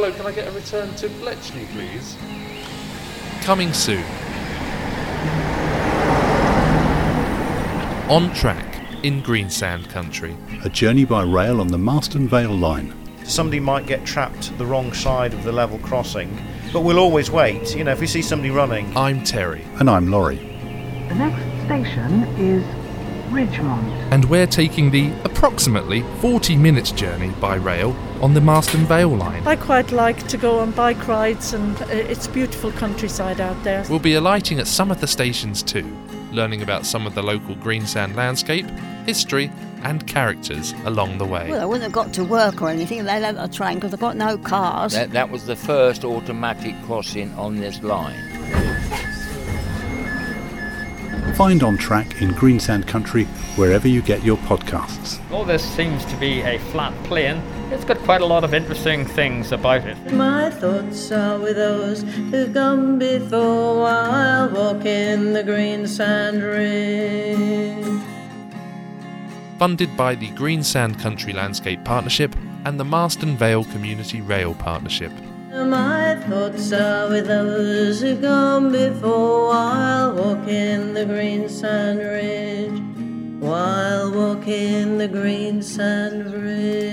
Hello, can I get a return to Bletchley, please? Coming soon. On track in Greensand country. A journey by rail on the Marston Vale line. Somebody might get trapped the wrong side of the level crossing, but we'll always wait. You know, if we see somebody running. I'm Terry. And I'm Laurie. The next station is Ridgmont. And we're taking the approximately 40 minutes journey by rail on the Marston Vale line. I quite like to go on bike rides, and uh, it's beautiful countryside out there. We'll be alighting at some of the stations too, learning about some of the local Greensand landscape, history, and characters along the way. Well, I wouldn't have got to work or anything. They let the train because I've got no cars. That, that was the first automatic crossing on this line. Find On Track in Greensand Country wherever you get your podcasts. All this seems to be a flat plain. It's got quite a lot of interesting things about it. My thoughts are with those who've gone before while walking the green sand ridge. Funded by the Greensand Country Landscape Partnership and the Marston Vale Community Rail Partnership. My thoughts are with those who've gone before while walking the green sand ridge. While walking the green sand ridge.